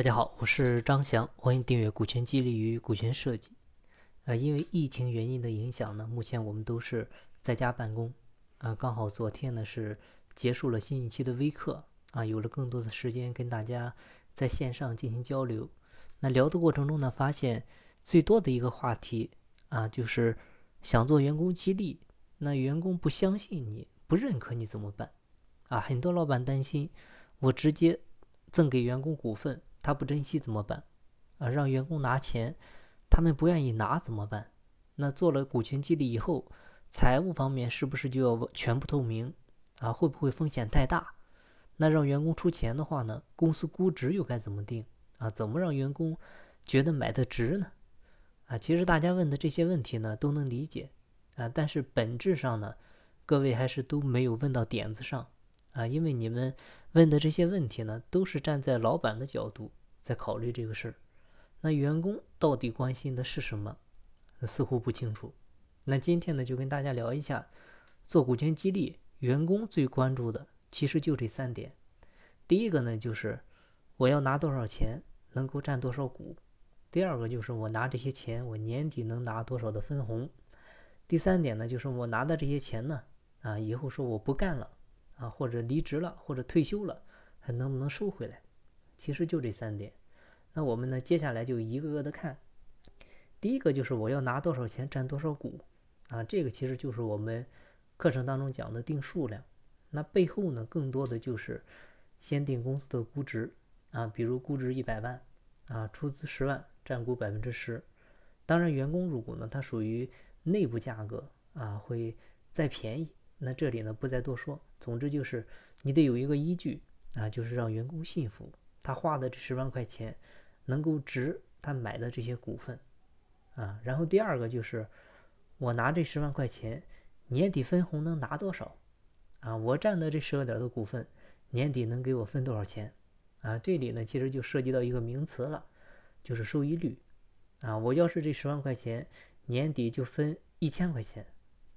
大家好，我是张翔，欢迎订阅《股权激励与股权设计》。呃，因为疫情原因的影响呢，目前我们都是在家办公。啊，刚好昨天呢是结束了新一期的微课啊，有了更多的时间跟大家在线上进行交流。那聊的过程中呢，发现最多的一个话题啊，就是想做员工激励，那员工不相信你，不认可你怎么办？啊，很多老板担心我直接赠给员工股份。他不珍惜怎么办？啊，让员工拿钱，他们不愿意拿怎么办？那做了股权激励以后，财务方面是不是就要全部透明？啊，会不会风险太大？那让员工出钱的话呢？公司估值又该怎么定？啊，怎么让员工觉得买的值呢？啊，其实大家问的这些问题呢，都能理解啊，但是本质上呢，各位还是都没有问到点子上啊，因为你们。问的这些问题呢，都是站在老板的角度在考虑这个事儿。那员工到底关心的是什么？似乎不清楚。那今天呢，就跟大家聊一下，做股权激励，员工最关注的其实就这三点。第一个呢，就是我要拿多少钱，能够占多少股；第二个就是我拿这些钱，我年底能拿多少的分红；第三点呢，就是我拿的这些钱呢，啊，以后说我不干了。啊，或者离职了，或者退休了，还能不能收回来？其实就这三点。那我们呢，接下来就一个个的看。第一个就是我要拿多少钱占多少股啊，这个其实就是我们课程当中讲的定数量。那背后呢，更多的就是先定公司的估值啊，比如估值一百万啊，出资十万，占股百分之十。当然，员工入股呢，它属于内部价格啊，会再便宜。那这里呢，不再多说。总之就是，你得有一个依据啊，就是让员工信服，他花的这十万块钱能够值他买的这些股份啊。然后第二个就是，我拿这十万块钱，年底分红能拿多少啊？我占的这十个点的股份，年底能给我分多少钱啊？这里呢，其实就涉及到一个名词了，就是收益率啊。我要是这十万块钱年底就分一千块钱，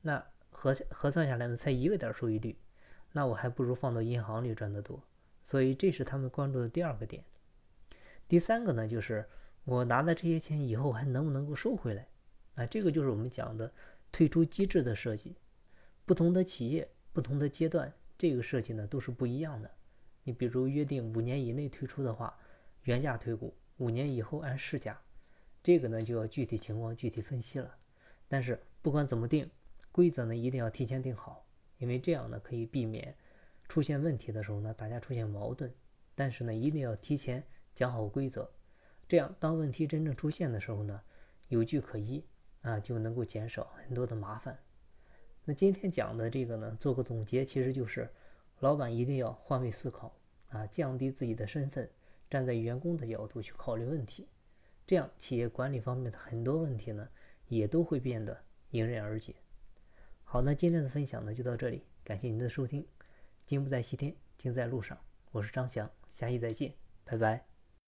那。核核算下来呢，才一个点收益率，那我还不如放到银行里赚得多。所以这是他们关注的第二个点。第三个呢，就是我拿的这些钱以后还能不能够收回来？啊，这个就是我们讲的退出机制的设计。不同的企业、不同的阶段，这个设计呢都是不一样的。你比如约定五年以内退出的话，原价退股；五年以后按市价。这个呢就要具体情况具体分析了。但是不管怎么定。规则呢一定要提前定好，因为这样呢可以避免出现问题的时候呢大家出现矛盾。但是呢一定要提前讲好规则，这样当问题真正出现的时候呢有据可依啊，就能够减少很多的麻烦。那今天讲的这个呢做个总结，其实就是老板一定要换位思考啊，降低自己的身份，站在员工的角度去考虑问题，这样企业管理方面的很多问题呢也都会变得迎刃而解。好，那今天的分享呢就到这里，感谢您的收听。金不在西天，金在路上。我是张翔，下期再见，拜拜。